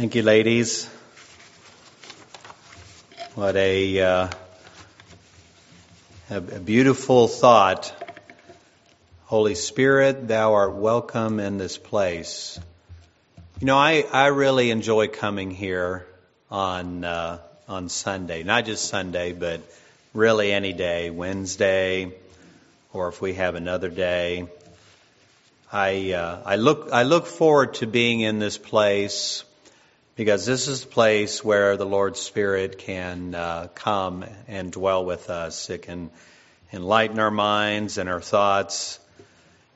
Thank you, ladies. What a, uh, a beautiful thought. Holy Spirit, thou art welcome in this place. You know, I, I really enjoy coming here on, uh, on Sunday. Not just Sunday, but really any day. Wednesday, or if we have another day. I, uh, I look, I look forward to being in this place because this is the place where the Lord's Spirit can uh, come and dwell with us. It can enlighten our minds and our thoughts.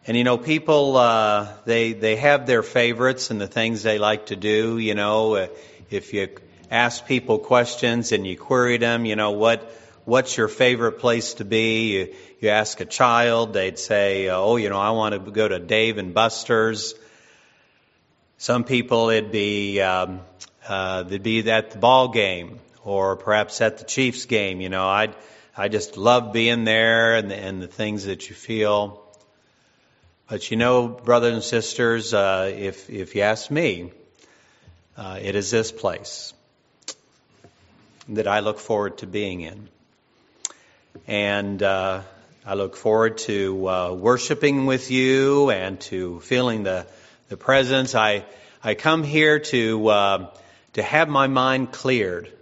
And you know, people uh, they they have their favorites and the things they like to do. You know, if you ask people questions and you query them, you know what what's your favorite place to be? You, you ask a child, they'd say, oh, you know, I want to go to Dave and Buster's. Some people it'd be um, uh, they'd be at the ball game or perhaps at the Chiefs game. You know, I I just love being there and the, and the things that you feel. But you know, brothers and sisters, uh, if if you ask me, uh, it is this place that I look forward to being in. And uh, I look forward to uh, worshiping with you and to feeling the, the presence. I, I come here to, uh, to have my mind cleared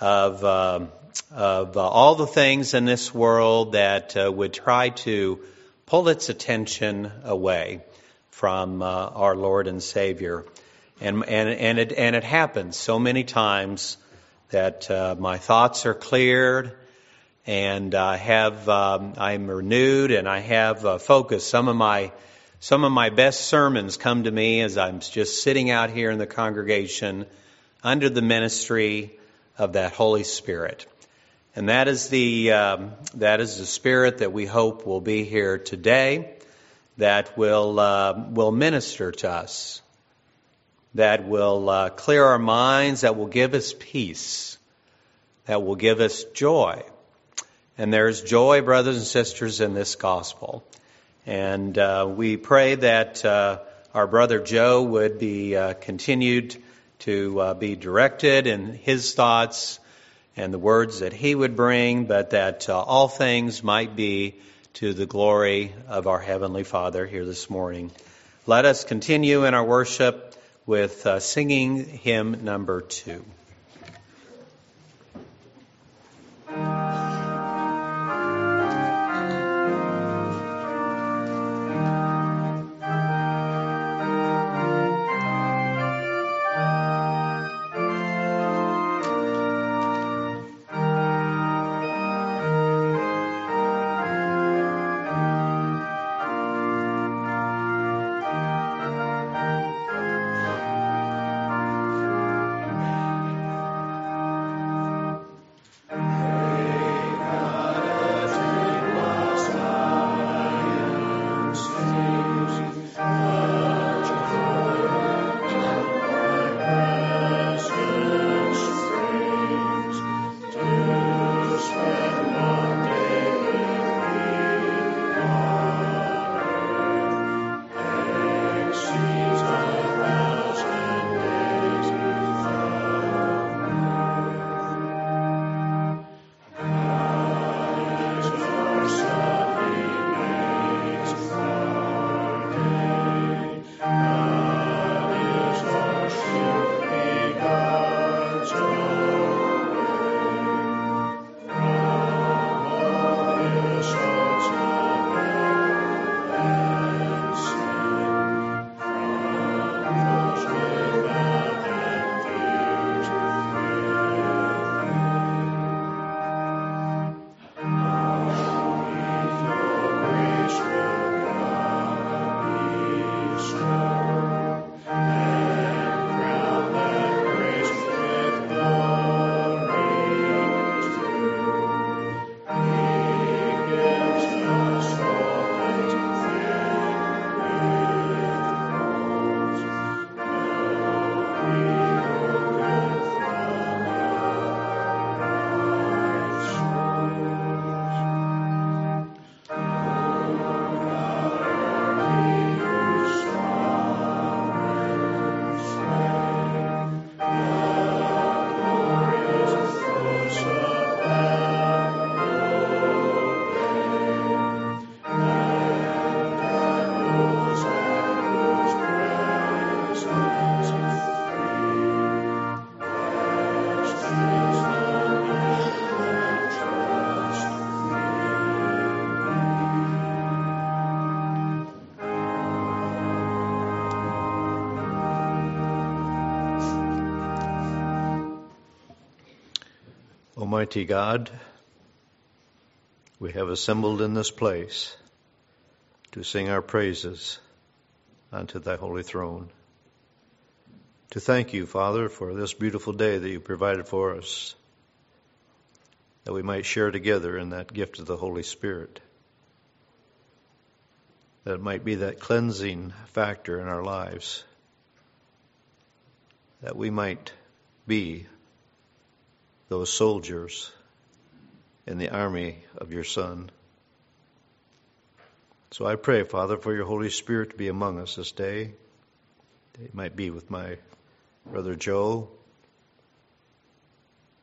of, uh, of uh, all the things in this world that uh, would try to pull its attention away from our Lord and Savior. And, and, and, it, and it happens so many times that my thoughts are cleared and I have um, I'm renewed and I have uh, focus. Some of my some of my best sermons come to me as I'm just sitting out here in the congregation under the ministry of that Holy Spirit, and that is the um, that is the Spirit that we hope will be here today, that will uh, will minister to us, that will uh, clear our minds, that will give us peace, that will give us joy and there's joy, brothers and sisters, in this gospel. And uh, we pray that uh, our brother Joe would be uh, continued to uh, be directed in his thoughts and the words that he would bring, but that uh, all things might be to the glory of our Heavenly Father here this morning. Let us continue in our worship with uh, singing hymn number two. Almighty God, we have assembled in this place to sing our praises unto thy holy throne. To thank you, Father, for this beautiful day that you provided for us, that we might share together in that gift of the Holy Spirit, that it might be that cleansing factor in our lives, that we might be those soldiers in the army of your Son. So I pray, Father, for your Holy Spirit to be among us this day. It might be with my brother Joe,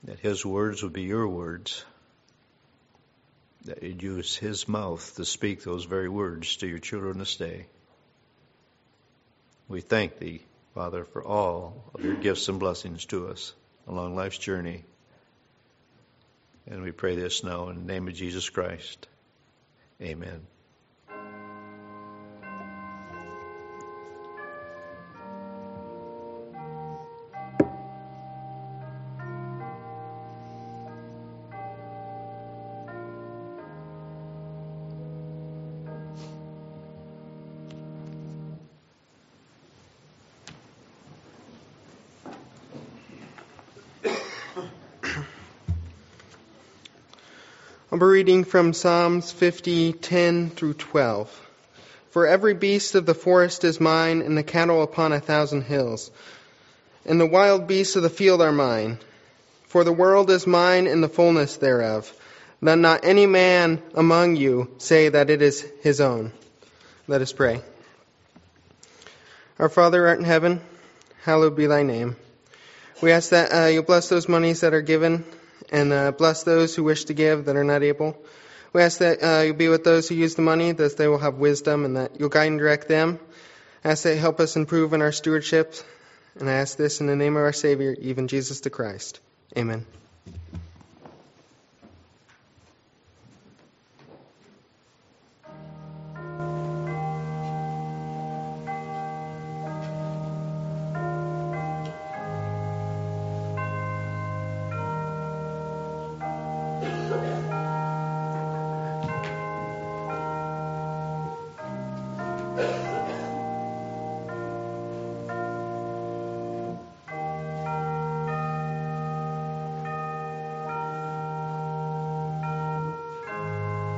that his words would be your words, that you'd use his mouth to speak those very words to your children this day. We thank thee, Father, for all of your gifts and blessings to us along life's journey. And we pray this now in the name of Jesus Christ. Amen. Be reading from Psalms 50, 10 through 12. For every beast of the forest is mine, and the cattle upon a thousand hills. And the wild beasts of the field are mine. For the world is mine and the fullness thereof. Let not any man among you say that it is his own. Let us pray. Our Father art in heaven, hallowed be thy name. We ask that uh, you bless those monies that are given and uh, bless those who wish to give that are not able. We ask that uh, you be with those who use the money, that they will have wisdom, and that you'll guide and direct them. I ask that you help us improve in our stewardship, and I ask this in the name of our Savior, even Jesus the Christ. Amen.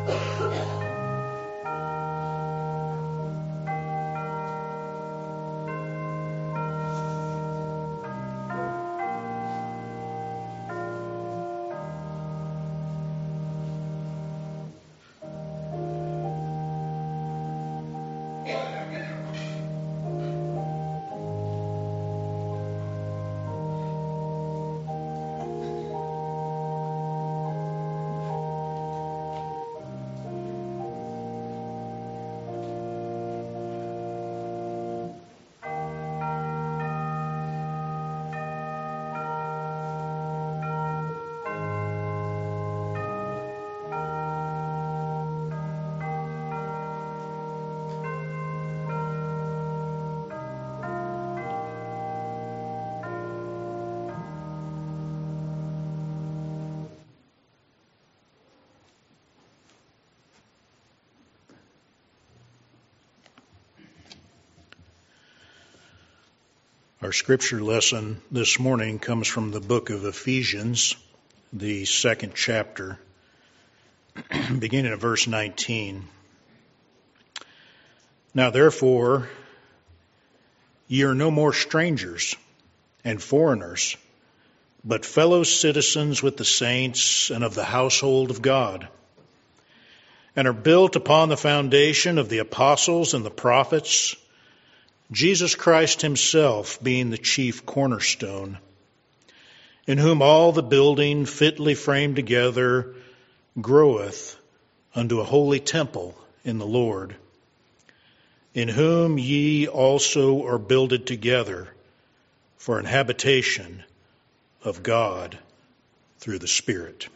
Yeah. Our scripture lesson this morning comes from the book of Ephesians, the second chapter, beginning at verse 19. Now therefore, ye are no more strangers and foreigners, but fellow citizens with the saints and of the household of God, and are built upon the foundation of the apostles and the prophets, Jesus Christ himself being the chief cornerstone, in whom all the building fitly framed together groweth unto a holy temple in the Lord, in whom ye also are builded together for an habitation of God through the Spirit.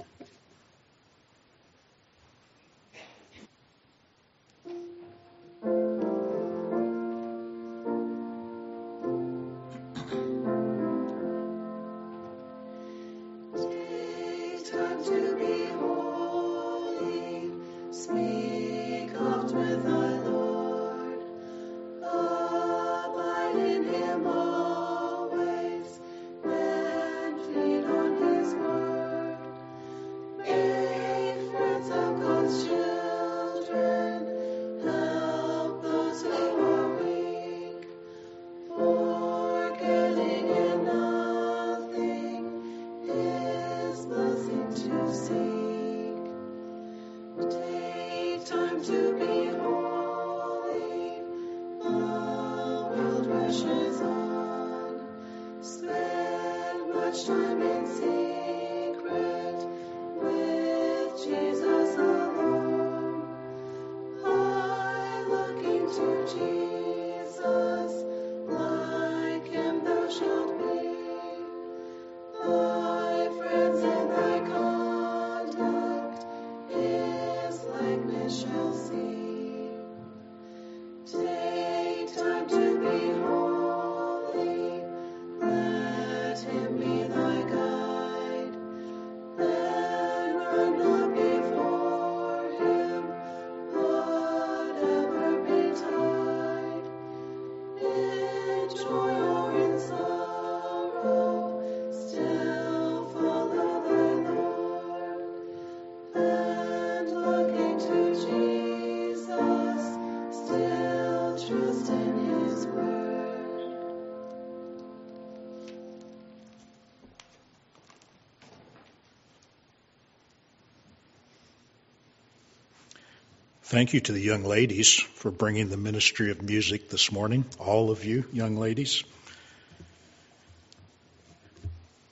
Thank you to the young ladies for bringing the ministry of music this morning, all of you young ladies,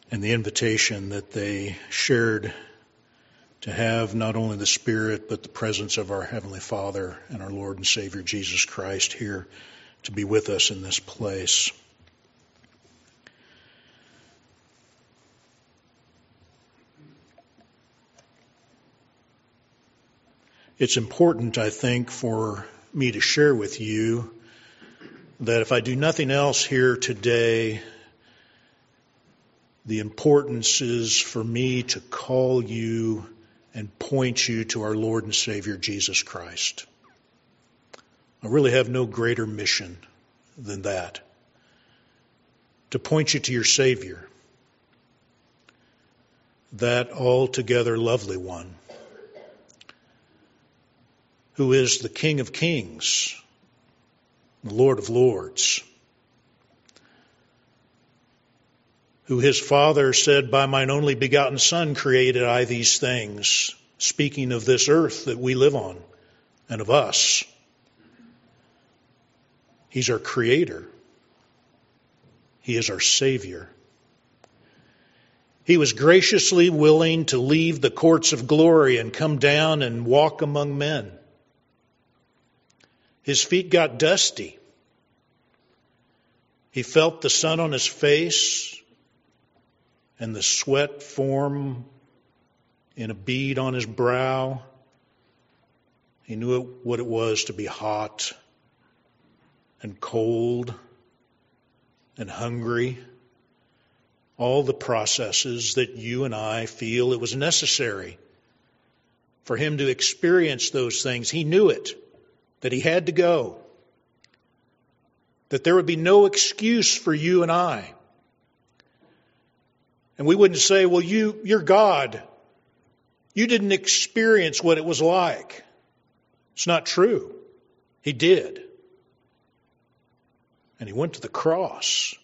and the invitation that they shared to have not only the Spirit, but the presence of our Heavenly Father and our Lord and Savior Jesus Christ here to be with us in this place. It's important, I think, for me to share with you that if I do nothing else here today, the importance is for me to call you and point you to our Lord and Savior Jesus Christ. I really have no greater mission than that. To point you to your Savior, that altogether lovely one who is the King of Kings, the Lord of Lords, who his Father said, By mine only begotten Son created I these things, speaking of this earth that we live on and of us. He's our Creator. He is our Savior. He was graciously willing to leave the courts of glory and come down and walk among men. His feet got dusty. He felt the sun on his face and the sweat form in a bead on his brow. He knew what it was to be hot and cold and hungry. All the processes that you and I feel it was necessary for him to experience those things. He knew it that he had to go, that there would be no excuse for you and I. And we wouldn't say, well, you, you're God. You didn't experience what it was like. It's not true. He did. And he went to the cross,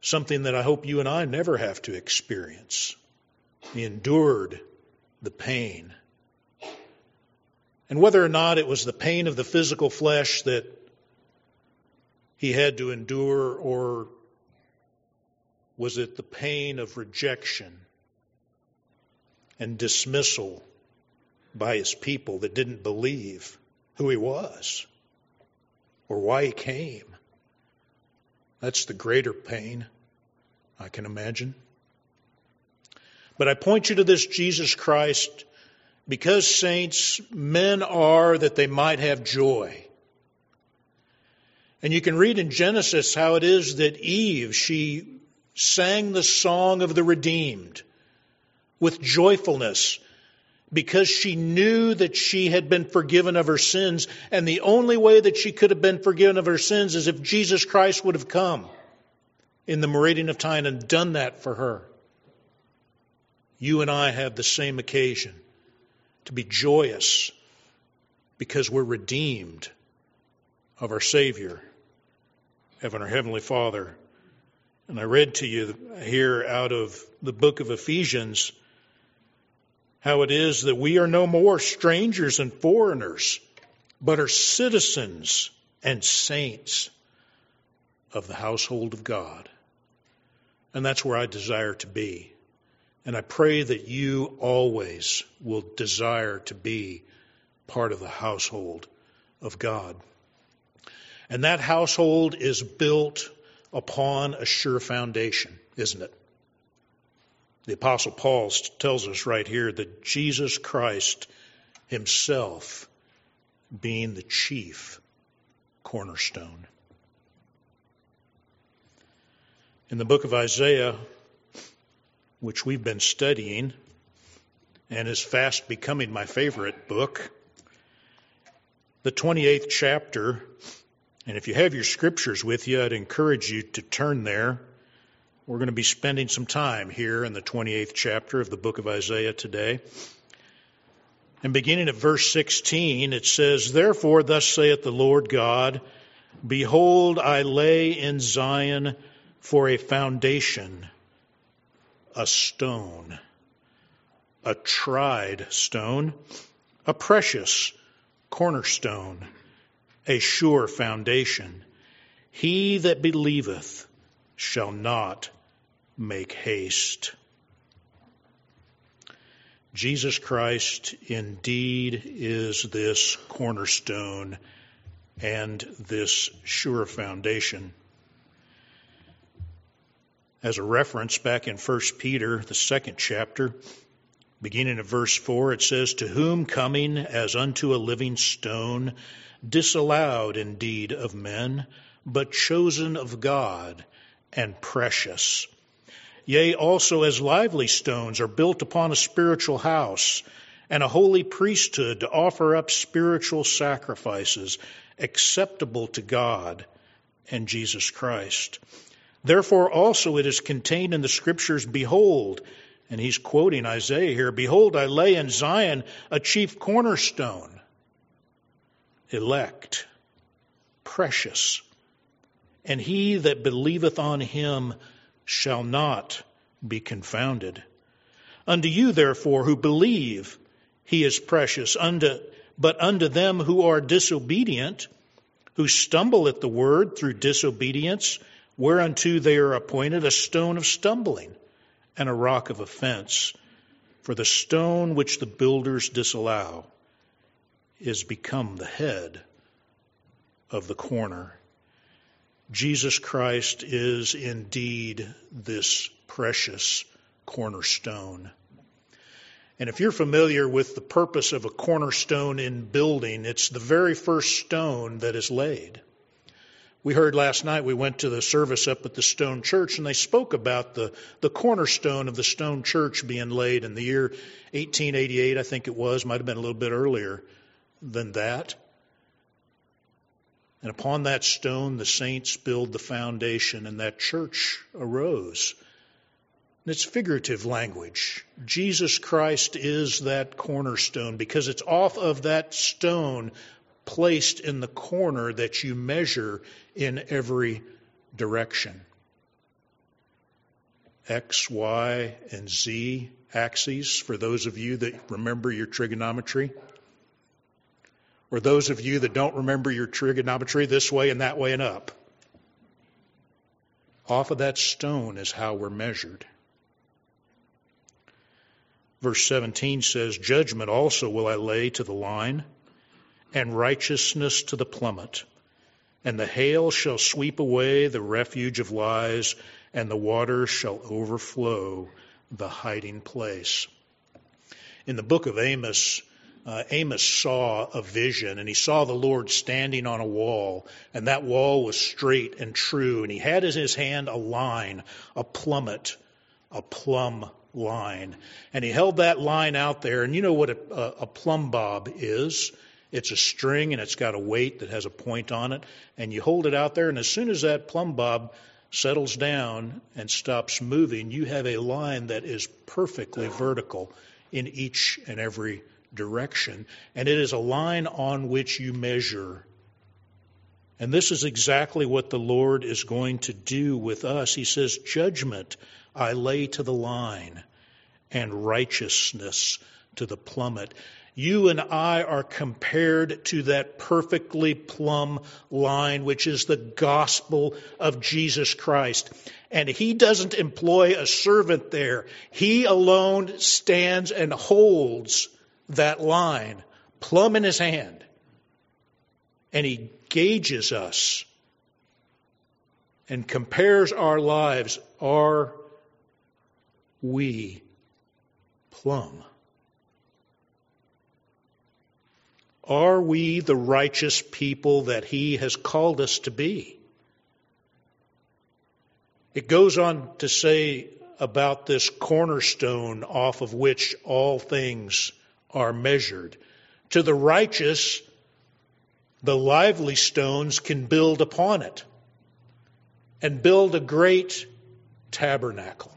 something that I hope you and I never have to experience. He endured the pain and whether or not it was the pain of the physical flesh that he had to endure, or was it the pain of rejection and dismissal by his people that didn't believe who he was or why he came? That's the greater pain, I can imagine. But I point you to this Jesus Christ because, saints, men are that they might have joy. And you can read in Genesis how it is that Eve, she sang the song of the redeemed with joyfulness because she knew that she had been forgiven of her sins. And the only way that she could have been forgiven of her sins is if Jesus Christ would have come in the meridian of time and done that for her. You and I have the same occasion to be joyous because we're redeemed of our Savior, Heaven, our Heavenly Father. And I read to you here out of the book of Ephesians how it is that we are no more strangers and foreigners, but are citizens and saints of the household of God. And that's where I desire to be. And I pray that you always will desire to be part of the household of God. And that household is built upon a sure foundation, isn't it? The Apostle Paul tells us right here that Jesus Christ himself being the chief cornerstone. In the book of Isaiah, which we've been studying and is fast becoming my favorite book, the 28th chapter, and if you have your scriptures with you, I'd encourage you to turn there. We're going to be spending some time here in the 28th chapter of the book of Isaiah today. And beginning at verse 16, it says, Therefore, thus saith the Lord God, Behold, I lay in Zion for a foundation a stone, a tried stone, a precious cornerstone, a sure foundation. He that believeth shall not make haste. Jesus Christ indeed is this cornerstone and this sure foundation. As a reference, back in 1 Peter, the second chapter, beginning at verse 4, it says, To whom coming as unto a living stone, disallowed indeed of men, but chosen of God and precious. Yea, also as lively stones are built upon a spiritual house and a holy priesthood to offer up spiritual sacrifices acceptable to God and Jesus Christ. Therefore also it is contained in the scriptures, behold, and he's quoting Isaiah here, behold, I lay in Zion a chief cornerstone, elect, precious, and he that believeth on him shall not be confounded. Unto you, therefore, who believe, he is precious. Unto, but unto them who are disobedient, who stumble at the word through disobedience, whereunto they are appointed a stone of stumbling and a rock of offense. For the stone which the builders disallow is become the head of the corner. Jesus Christ is indeed this precious cornerstone. And if you're familiar with the purpose of a cornerstone in building, it's the very first stone that is laid. We heard last night, we went to the service up at the Stone Church, and they spoke about the, the cornerstone of the Stone Church being laid in the year 1888, I think it was, might have been a little bit earlier than that. And upon that stone, the saints build the foundation, and that church arose. And it's figurative language. Jesus Christ is that cornerstone because it's off of that stone placed in the corner that you measure in every direction. X, Y, and Z axes, for those of you that remember your trigonometry. Or those of you that don't remember your trigonometry this way and that way and up. Off of that stone is how we're measured. Verse 17 says, Judgment also will I lay to the line and righteousness to the plummet. And the hail shall sweep away the refuge of lies, and the waters shall overflow the hiding place. In the book of Amos, uh, Amos saw a vision, and he saw the Lord standing on a wall, and that wall was straight and true, and he had in his hand a line, a plummet, a plumb line. And he held that line out there, and you know what a, a, plumb bob is. It's a string and it's got a weight that has a point on it, and you hold it out there, and as soon as that plumb bob settles down and stops moving, you have a line that is perfectly vertical in each and every direction. And it is a line on which you measure. And this is exactly what the Lord is going to do with us. He says, Judgment I lay to the line, and righteousness to the plummet. You and I are compared to that perfectly plumb line, which is the gospel of Jesus Christ. And he doesn't employ a servant there. He alone stands and holds that line, plumb in his hand. And he gauges us and compares our lives. Are we plumb? Are we the righteous people that He has called us to be? It goes on to say about this cornerstone off of which all things are measured. To the righteous, the lively stones can build upon it and build a great tabernacle.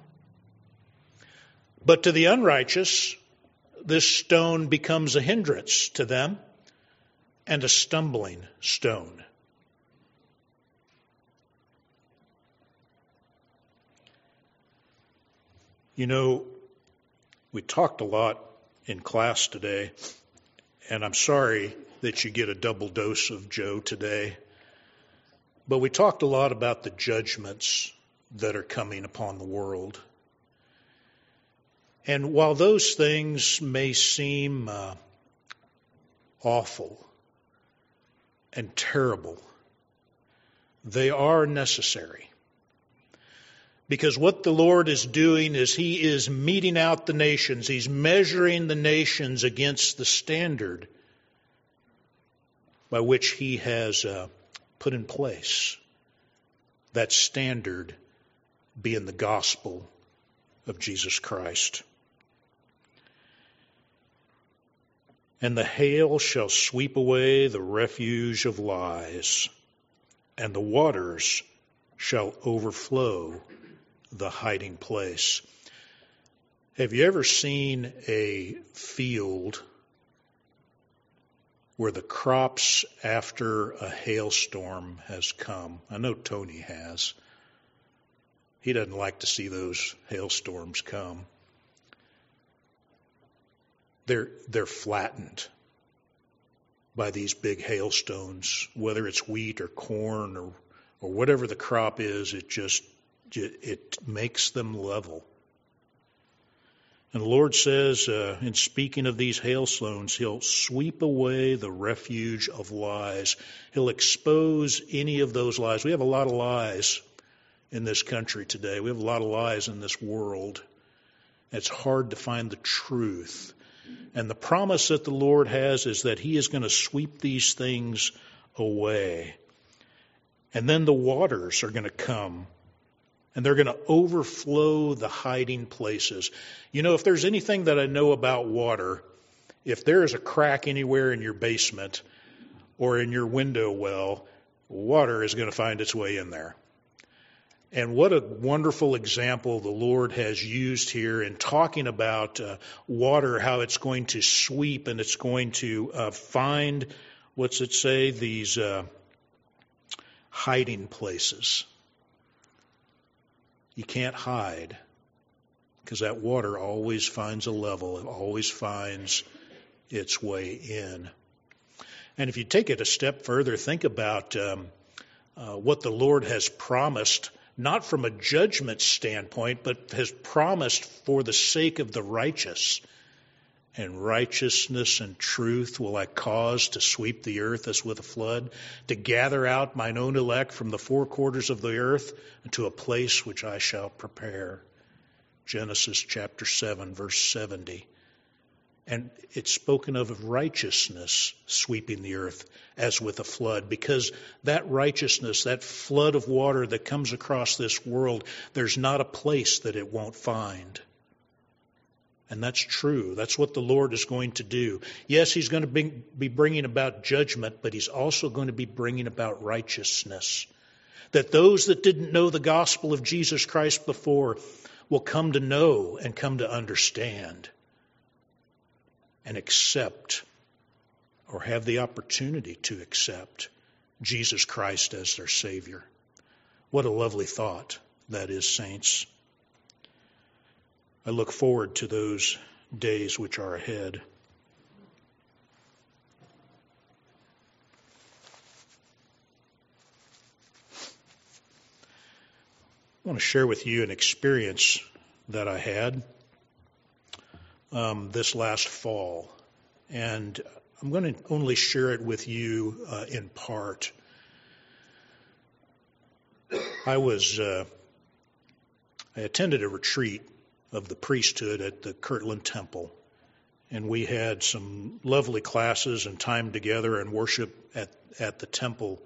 But to the unrighteous, this stone becomes a hindrance to them and a stumbling stone. You know, we talked a lot in class today, and I'm sorry that you get a double dose of Joe today. But we talked a lot about the judgments that are coming upon the world. And while those things may seem uh, awful and terrible, they are necessary. Because what the Lord is doing is He is meting out the nations. He's measuring the nations against the standard by which He has uh, put in place. That standard being the gospel of Jesus Christ. And the hail shall sweep away the refuge of lies, and the waters shall overflow the hiding place. Have you ever seen a field where the crops after a hailstorm has come? I know Tony has. He doesn't like to see those hailstorms come they're, they're flattened by these big hailstones, whether it's wheat or corn or, or whatever the crop is, it just, it makes them level. And the Lord says, uh, in speaking of these hailstones, He'll sweep away the refuge of lies. He'll expose any of those lies. We have a lot of lies in this country today. We have a lot of lies in this world. It's hard to find the truth. And the promise that the Lord has is that He is going to sweep these things away. And then the waters are going to come and they're going to overflow the hiding places. You know, if there's anything that I know about water, if there is a crack anywhere in your basement or in your window well, water is going to find its way in there. And what a wonderful example the Lord has used here in talking about uh, water, how it's going to sweep and it's going to uh, find, what's it say, these uh, hiding places. You can't hide because that water always finds a level, it always finds its way in. And if you take it a step further, think about um, uh, what the Lord has promised not from a judgment standpoint, but has promised for the sake of the righteous. And righteousness and truth will I cause to sweep the earth as with a flood, to gather out mine own elect from the four quarters of the earth into a place which I shall prepare. Genesis chapter 7, verse 70. And it's spoken of righteousness sweeping the earth as with a flood, because that righteousness, that flood of water that comes across this world, there's not a place that it won't find. And that's true. That's what the Lord is going to do. Yes, He's going to be bringing about judgment, but He's also going to be bringing about righteousness. That those that didn't know the gospel of Jesus Christ before will come to know and come to understand and accept or have the opportunity to accept Jesus Christ as their Savior. What a lovely thought that is, saints. I look forward to those days which are ahead. I want to share with you an experience that I had um, this last fall. And I'm going to only share it with you uh, in part. I was, uh, I attended a retreat of the priesthood at the Kirtland Temple. And we had some lovely classes and time together and worship at, at the temple.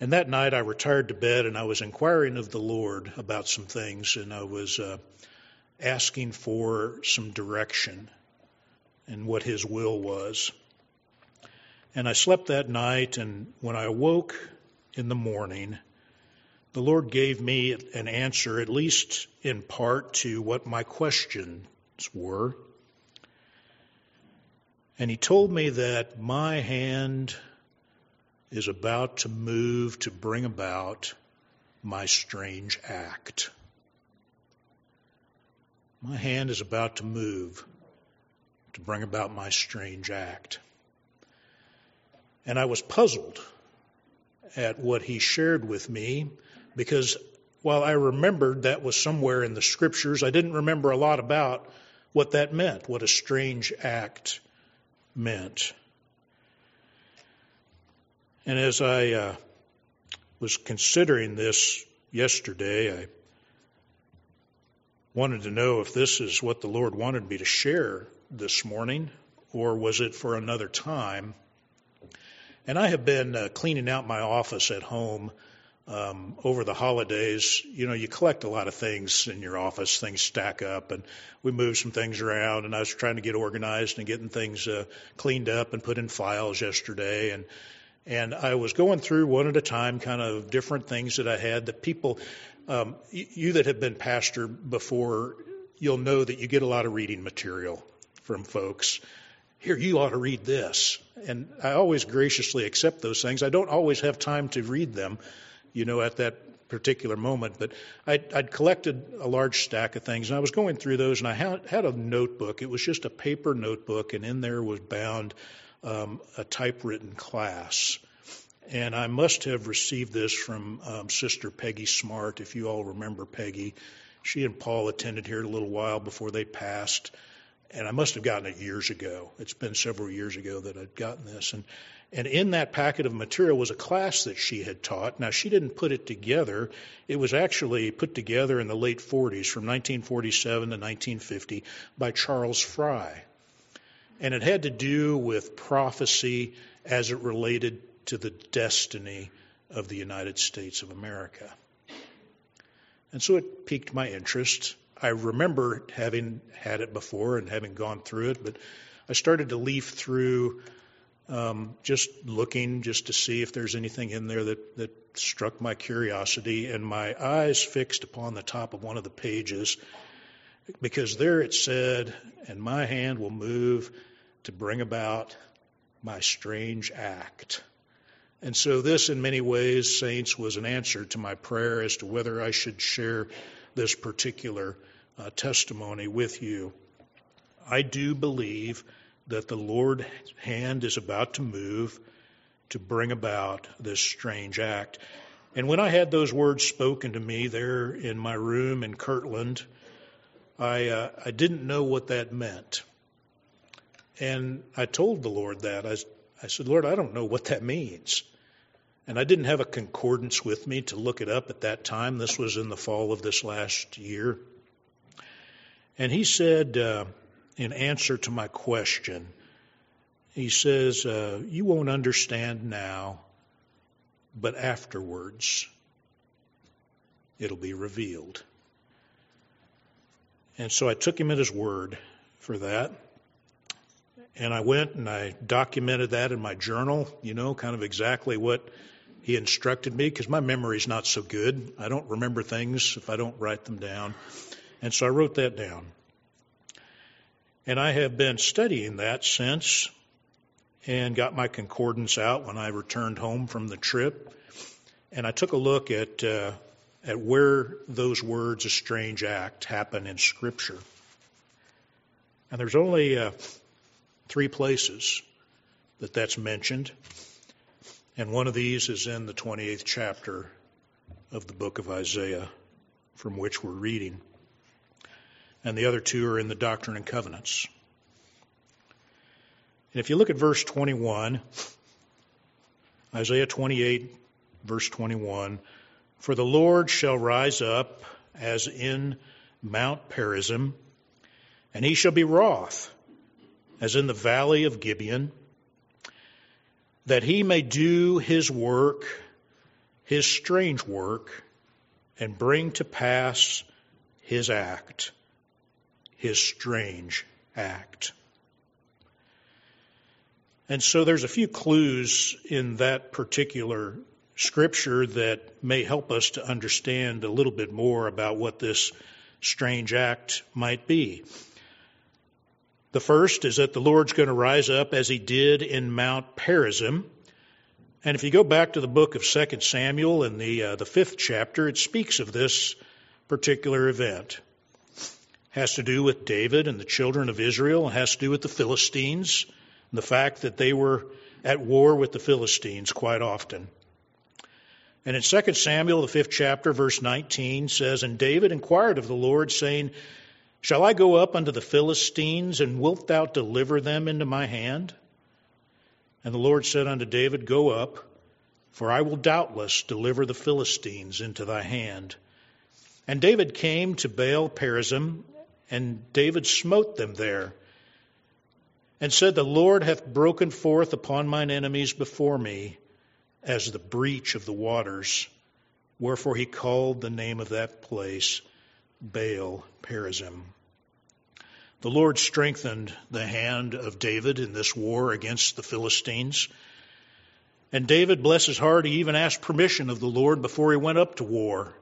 And that night I retired to bed and I was inquiring of the Lord about some things and I was uh, asking for some direction and what His will was. And I slept that night and when I awoke in the morning, the Lord gave me an answer, at least in part, to what my questions were. And He told me that my hand is about to move to bring about my strange act. My hand is about to move to bring about my strange act. And I was puzzled at what he shared with me because while I remembered that was somewhere in the scriptures, I didn't remember a lot about what that meant, what a strange act meant. And as I uh, was considering this yesterday, I wanted to know if this is what the Lord wanted me to share this morning, or was it for another time? And I have been uh, cleaning out my office at home um, over the holidays, you know, you collect a lot of things in your office. Things stack up, and we moved some things around. And I was trying to get organized and getting things uh, cleaned up and put in files yesterday. And and I was going through one at a time, kind of different things that I had that people, um, you that have been pastor before, you'll know that you get a lot of reading material from folks. Here, you ought to read this. And I always graciously accept those things. I don't always have time to read them you know, at that particular moment. But I'd, I'd, collected a large stack of things, and I was going through those, and I had, had a notebook. It was just a paper notebook, and in there was bound um, a typewritten class. And I must have received this from um, Sister Peggy Smart, if you all remember Peggy. She and Paul attended here a little while before they passed and I must have gotten it years ago. It's been several years ago that I'd gotten this. And, and in that packet of material was a class that she had taught. Now, she didn't put it together. It was actually put together in the late 40s, from 1947 to 1950, by Charles Fry. And it had to do with prophecy as it related to the destiny of the United States of America. And so it piqued my interest. I remember having had it before and having gone through it, but I started to leaf through um, just looking just to see if there's anything in there that, that struck my curiosity, and my eyes fixed upon the top of one of the pages because there it said, And my hand will move to bring about my strange act. And so, this, in many ways, Saints, was an answer to my prayer as to whether I should share this particular uh, testimony with you. I do believe that the Lord's hand is about to move to bring about this strange act. And when I had those words spoken to me there in my room in Kirtland, I, uh, I didn't know what that meant. And I told the Lord that. I, I said, Lord, I don't know what that means. And I didn't have a concordance with me to look it up at that time. This was in the fall of this last year. And he said, uh, in answer to my question, he says, uh, You won't understand now, but afterwards it'll be revealed. And so I took him at his word for that. And I went and I documented that in my journal, you know, kind of exactly what he instructed me because my memory's not so good. I don't remember things if I don't write them down. And so I wrote that down. And I have been studying that since and got my concordance out when I returned home from the trip. And I took a look at, uh, at where those words, a strange act, happen in Scripture. And there's only uh, three places that that's mentioned. And one of these is in the 28th chapter of the book of Isaiah, from which we're reading. And the other two are in the Doctrine and Covenants. And if you look at verse 21, Isaiah 28, verse 21, for the Lord shall rise up as in Mount Perazim, and he shall be wroth as in the valley of Gibeon, that he may do his work, his strange work, and bring to pass his act, his strange act. And so there's a few clues in that particular scripture that may help us to understand a little bit more about what this strange act might be. The first is that the Lord's going to rise up as he did in Mount Perazim. And if you go back to the book of 2 Samuel in the, uh, the fifth chapter, it speaks of this particular event. It has to do with David and the children of Israel. It has to do with the Philistines and the fact that they were at war with the Philistines quite often. And in 2 Samuel, the fifth chapter, verse 19 says, And David inquired of the Lord, saying, Shall I go up unto the Philistines, and wilt thou deliver them into my hand? And the Lord said unto David, Go up, for I will doubtless deliver the Philistines into thy hand. And David came to Baal Perazim, and David smote them there and said, The Lord hath broken forth upon mine enemies before me as the breach of the waters. Wherefore he called the name of that place Baal Perazim. The Lord strengthened the hand of David in this war against the Philistines. And David, bless his heart, he even asked permission of the Lord before he went up to war.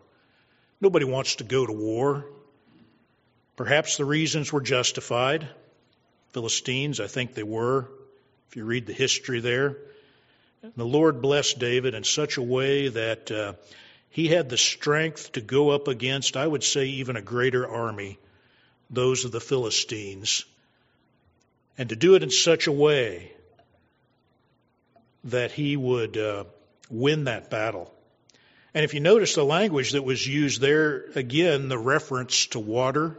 Nobody wants to go to war. Perhaps the reasons were justified. Philistines. I think they were, if you read the history there. And The Lord blessed David in such a way that uh, he had the strength to go up against, I would say, even a greater army, those of the Philistines, and to do it in such a way that he would uh, win that battle. And if you notice the language that was used there, again, the reference to water,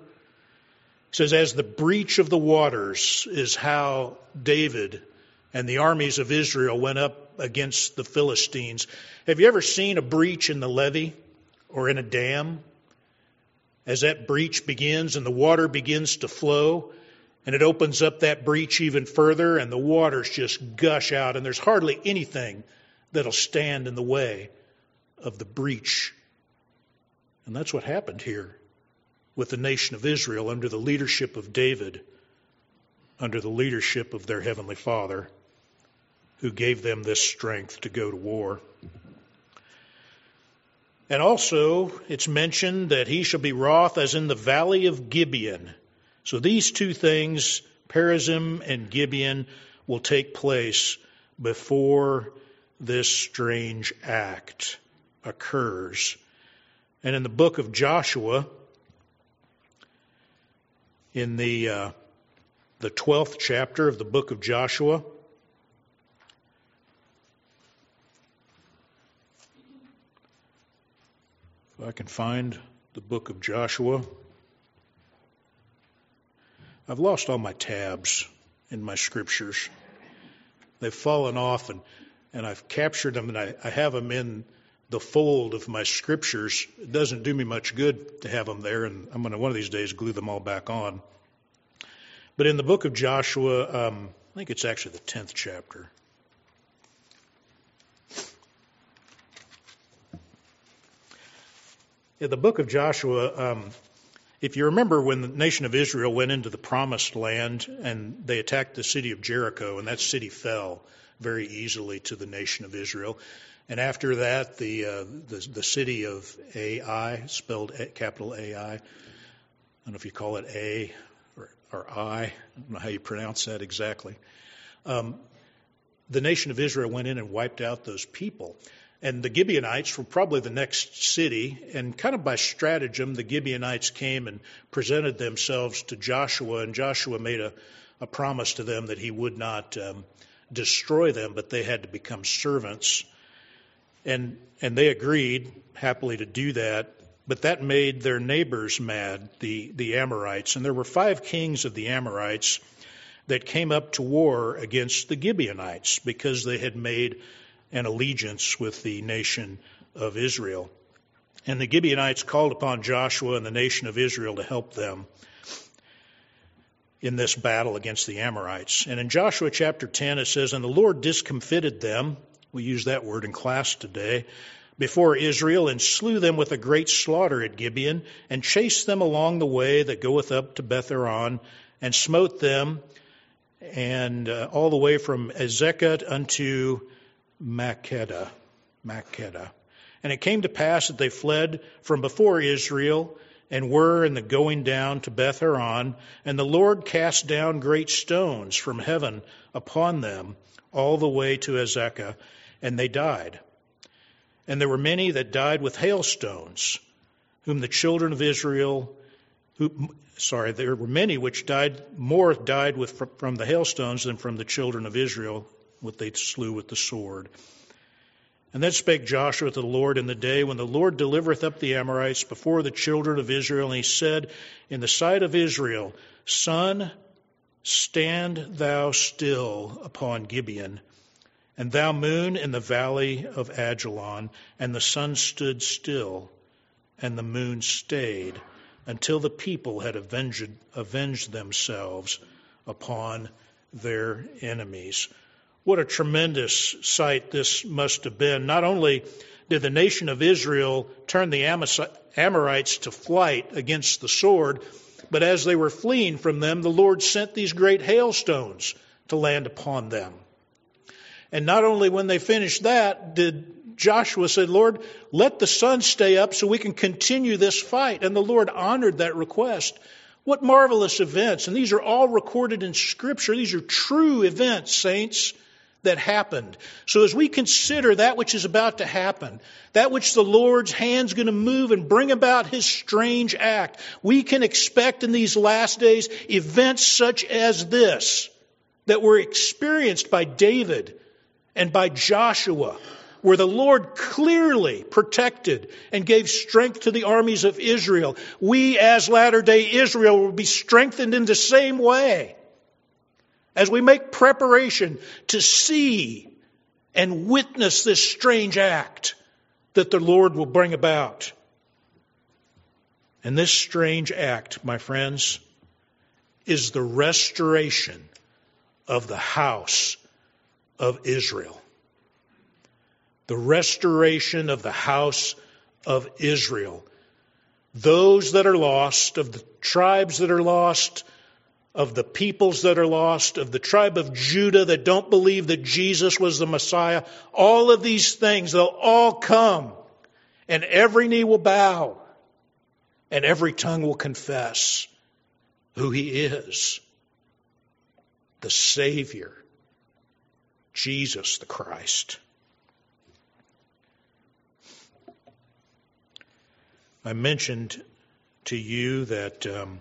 says, as the breach of the waters is how David and the armies of Israel went up against the Philistines. Have you ever seen a breach in the levee or in a dam? As that breach begins and the water begins to flow, and it opens up that breach even further, and the waters just gush out, and there's hardly anything that'll stand in the way of the breach. And that's what happened here with the nation of Israel under the leadership of David, under the leadership of their Heavenly Father, who gave them this strength to go to war. And also, it's mentioned that he shall be wroth as in the valley of Gibeon. So these two things, Perazim and Gibeon, will take place before this strange act occurs. And in the book of Joshua, in the uh, the 12th chapter of the book of Joshua. I can find the book of Joshua. I've lost all my tabs in my scriptures. They've fallen off and, and I've captured them and I, I have them in the fold of my scriptures. It doesn't do me much good to have them there, and I'm going to one of these days glue them all back on. But in the book of Joshua, um, I think it's actually the 10th chapter. In the book of Joshua, um, If you remember when the nation of Israel went into the promised land and they attacked the city of Jericho, and that city fell very easily to the nation of Israel. And after that, the, uh, the, the city of Ai, spelled a, capital AI, I don't know if you call it A or, or I, I don't know how you pronounce that exactly. Um, the nation of Israel went in and wiped out those people. And the Gibeonites were probably the next city, and kind of by stratagem, the Gibeonites came and presented themselves to Joshua, and Joshua made a, a promise to them that he would not um, destroy them, but they had to become servants. And, and they agreed happily to do that, but that made their neighbors mad, the, the Amorites. And there were five kings of the Amorites that came up to war against the Gibeonites because they had made and allegiance with the nation of Israel. And the Gibeonites called upon Joshua and the nation of Israel to help them in this battle against the Amorites. And in Joshua chapter 10, it says, And the Lord discomfited them, we use that word in class today, before Israel, and slew them with a great slaughter at Gibeon, and chased them along the way that goeth up to Beth-horon, and smote them, and uh, all the way from Azekah unto Makkedah. Makkedah. And it came to pass that they fled from before Israel and were in the going down to Beth Horon, and the Lord cast down great stones from heaven upon them all the way to Azekah, and they died. And there were many that died with hailstones, whom the children of Israel, who, sorry, there were many which died, more died with, from the hailstones than from the children of Israel, what they slew with the sword. And then spake Joshua to the Lord in the day when the Lord delivereth up the Amorites before the children of Israel. And he said, In the sight of Israel, Sun, stand thou still upon Gibeon, and thou moon in the valley of Ajalon. And the sun stood still, and the moon stayed, until the people had avenged, avenged themselves upon their enemies. What a tremendous sight this must have been. Not only did the nation of Israel turn the Amorites to flight against the sword, but as they were fleeing from them, the Lord sent these great hailstones to land upon them. And not only when they finished that did Joshua say, Lord, let the sun stay up so we can continue this fight. And the Lord honored that request. What marvelous events. And these are all recorded in Scripture. These are true events, saints that happened. So as we consider that which is about to happen, that which the Lord's hand's going to move and bring about his strange act, we can expect in these last days events such as this that were experienced by David and by Joshua, where the Lord clearly protected and gave strength to the armies of Israel. We as latter day Israel will be strengthened in the same way as we make preparation to see and witness this strange act that the Lord will bring about. And this strange act, my friends, is the restoration of the house of Israel. The restoration of the house of Israel. Those that are lost, of the tribes that are lost, of the peoples that are lost, of the tribe of Judah that don't believe that Jesus was the Messiah, all of these things, they'll all come, and every knee will bow, and every tongue will confess who He is the Savior, Jesus the Christ. I mentioned to you that. Um,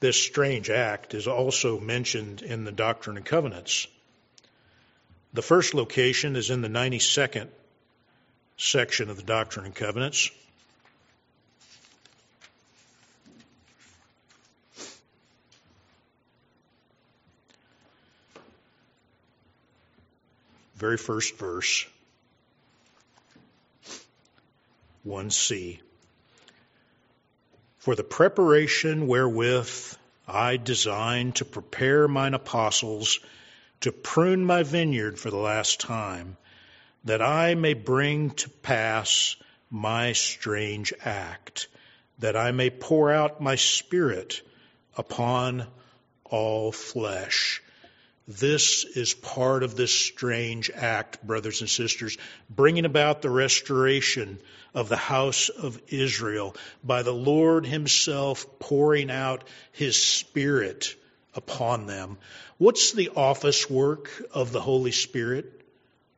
this strange act is also mentioned in the Doctrine and Covenants. The first location is in the 92nd section of the Doctrine and Covenants. Very first verse, 1c for the preparation wherewith I design to prepare mine apostles to prune my vineyard for the last time, that I may bring to pass my strange act, that I may pour out my spirit upon all flesh. This is part of this strange act, brothers and sisters, bringing about the restoration of the house of Israel by the Lord Himself pouring out His Spirit upon them. What's the office work of the Holy Spirit,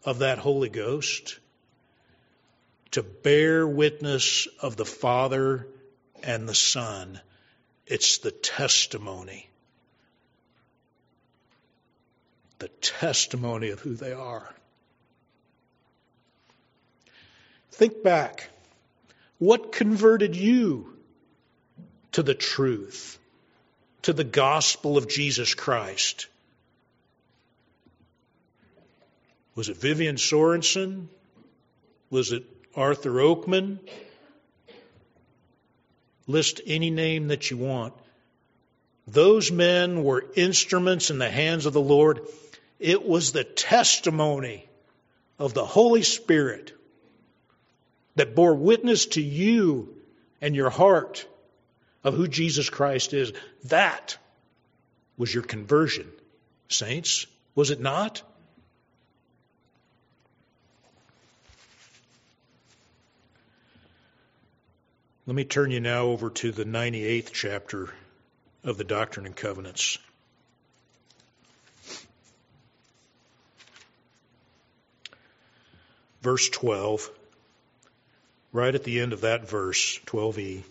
of that Holy Ghost? To bear witness of the Father and the Son. It's the testimony. The testimony of who they are. Think back. What converted you to the truth, to the gospel of Jesus Christ? Was it Vivian Sorensen? Was it Arthur Oakman? List any name that you want. Those men were instruments in the hands of the Lord. It was the testimony of the Holy Spirit that bore witness to you and your heart of who Jesus Christ is. That was your conversion, saints, was it not? Let me turn you now over to the 98th chapter of the Doctrine and Covenants. Verse 12, right at the end of that verse, 12e.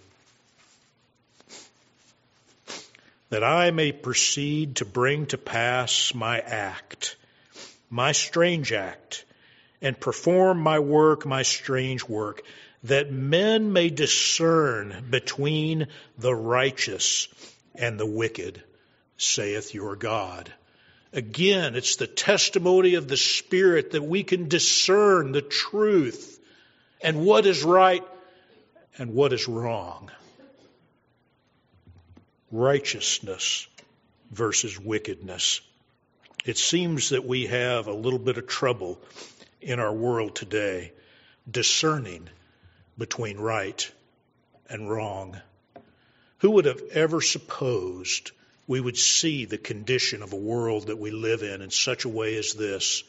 That I may proceed to bring to pass my act, my strange act, and perform my work, my strange work that men may discern between the righteous and the wicked, saith your God. Again, it's the testimony of the Spirit that we can discern the truth and what is right and what is wrong. Righteousness versus wickedness. It seems that we have a little bit of trouble in our world today discerning between right and wrong. Who would have ever supposed we would see the condition of a world that we live in in such a way as this,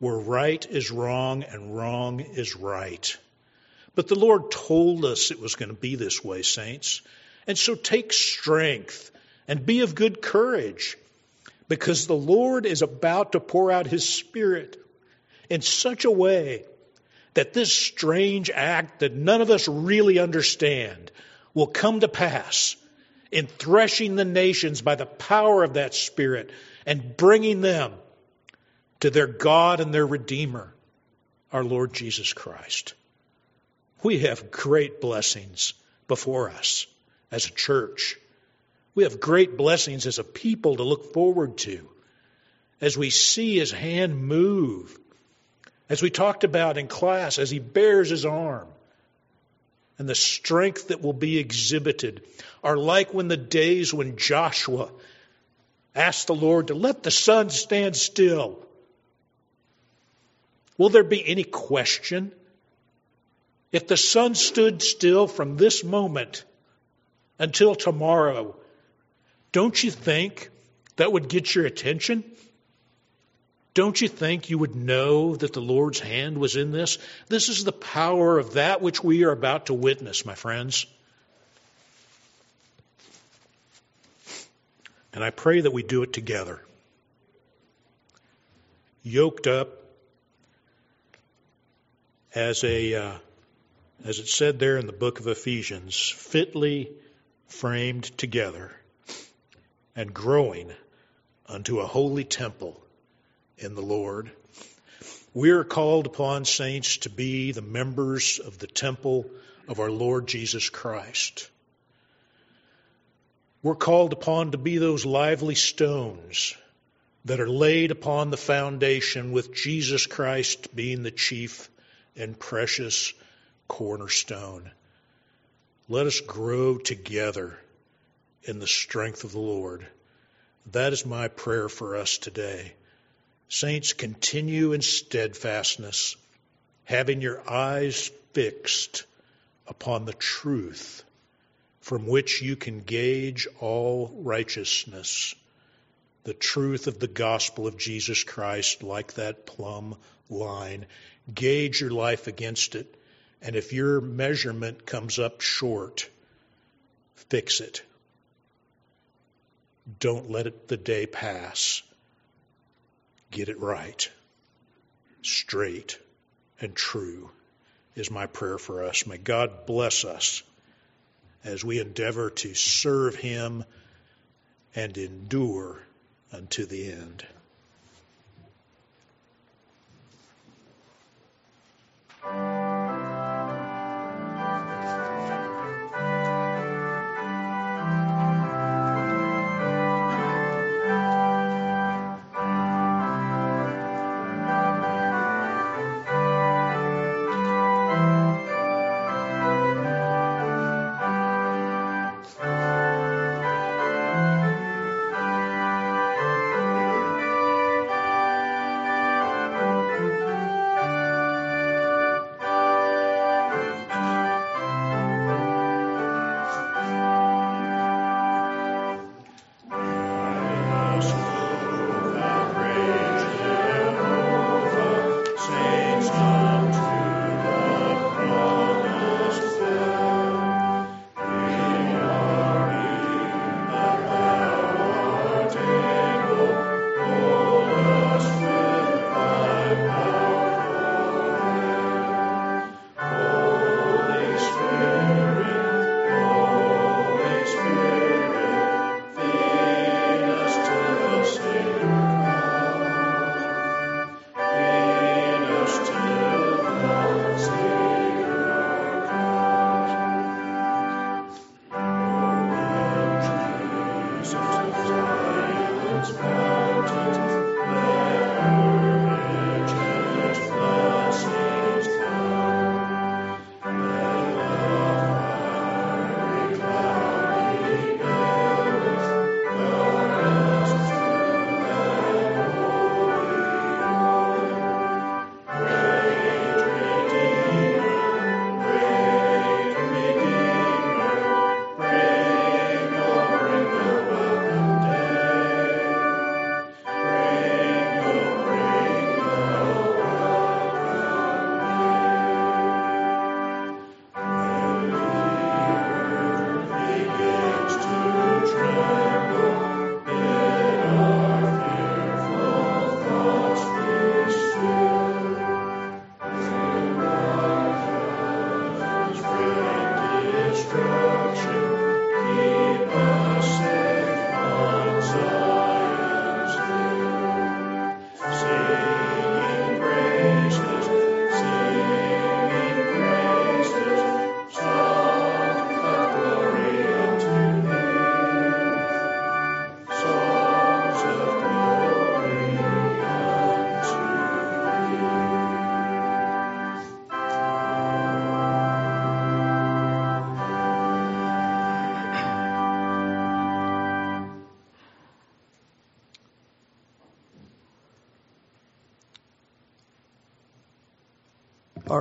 where right is wrong and wrong is right? But the Lord told us it was going to be this way, saints. And so take strength and be of good courage because the Lord is about to pour out His Spirit in such a way that this strange act that none of us really understand will come to pass in threshing the nations by the power of that Spirit and bringing them to their God and their Redeemer, our Lord Jesus Christ. We have great blessings before us as a church. We have great blessings as a people to look forward to as we see His hand move as we talked about in class, as he bears his arm, and the strength that will be exhibited are like when the days when Joshua asked the Lord to let the sun stand still. Will there be any question? If the sun stood still from this moment until tomorrow, don't you think that would get your attention? Don't you think you would know that the Lord's hand was in this? This is the power of that which we are about to witness, my friends. And I pray that we do it together. Yoked up as a, uh, as it said there in the book of Ephesians, fitly framed together and growing unto a holy temple in the Lord. We are called upon, saints, to be the members of the temple of our Lord Jesus Christ. We're called upon to be those lively stones that are laid upon the foundation with Jesus Christ being the chief and precious cornerstone. Let us grow together in the strength of the Lord. That is my prayer for us today. Saints, continue in steadfastness, having your eyes fixed upon the truth from which you can gauge all righteousness, the truth of the gospel of Jesus Christ, like that plumb line. Gauge your life against it, and if your measurement comes up short, fix it. Don't let it, the day pass. Get it right, straight, and true is my prayer for us. May God bless us as we endeavor to serve Him and endure unto the end.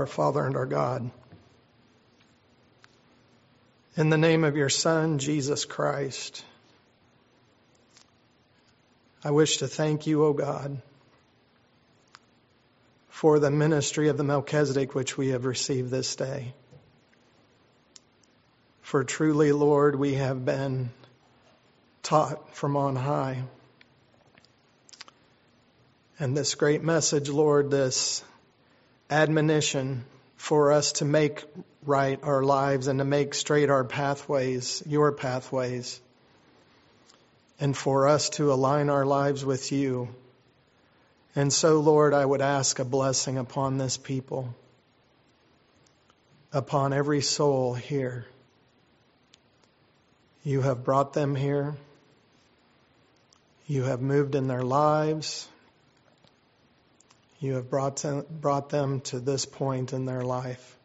Our Father and our God. In the name of your Son, Jesus Christ, I wish to thank you, O God, for the ministry of the Melchizedek which we have received this day. For truly, Lord, we have been taught from on high. And this great message, Lord, this admonition for us to make right our lives and to make straight our pathways, your pathways, and for us to align our lives with you. And so, Lord, I would ask a blessing upon this people, upon every soul here. You have brought them here. You have moved in their lives. You have brought them, brought them to this point in their life.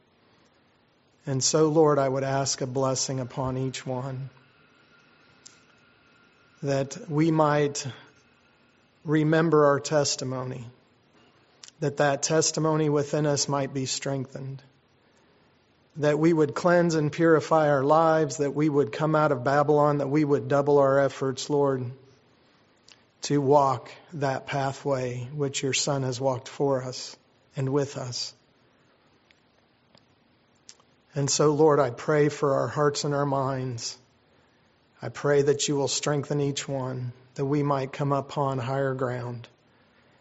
And so, Lord, I would ask a blessing upon each one that we might remember our testimony, that that testimony within us might be strengthened, that we would cleanse and purify our lives, that we would come out of Babylon, that we would double our efforts, Lord, to walk that pathway which your Son has walked for us and with us. And so, Lord, I pray for our hearts and our minds. I pray that you will strengthen each one, that we might come upon higher ground.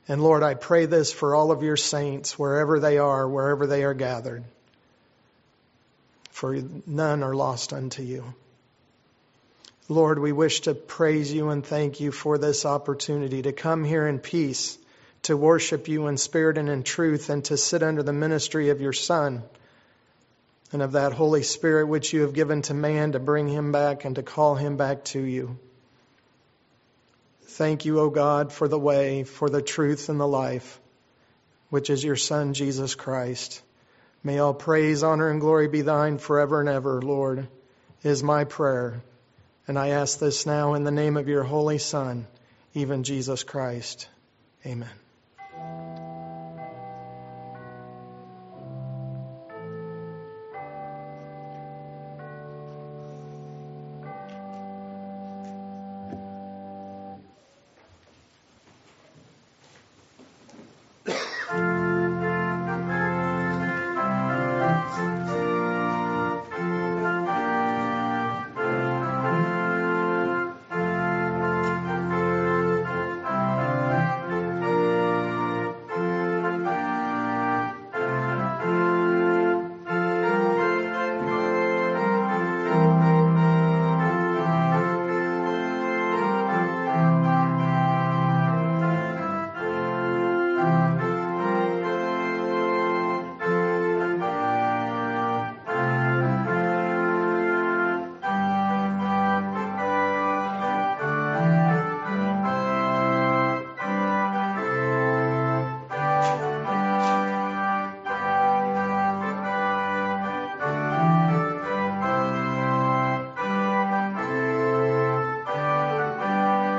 And Lord, I pray this for all of your saints, wherever they are, wherever they are gathered for none are lost unto you. Lord, we wish to praise you and thank you for this opportunity to come here in peace, to worship you in spirit and in truth, and to sit under the ministry of your Son and of that Holy Spirit which you have given to man to bring him back and to call him back to you. Thank you, O God, for the way, for the truth, and the life, which is your Son, Jesus Christ. May all praise, honor, and glory be thine forever and ever, Lord, is my prayer. And I ask this now in the name of your Holy Son, even Jesus Christ. Amen.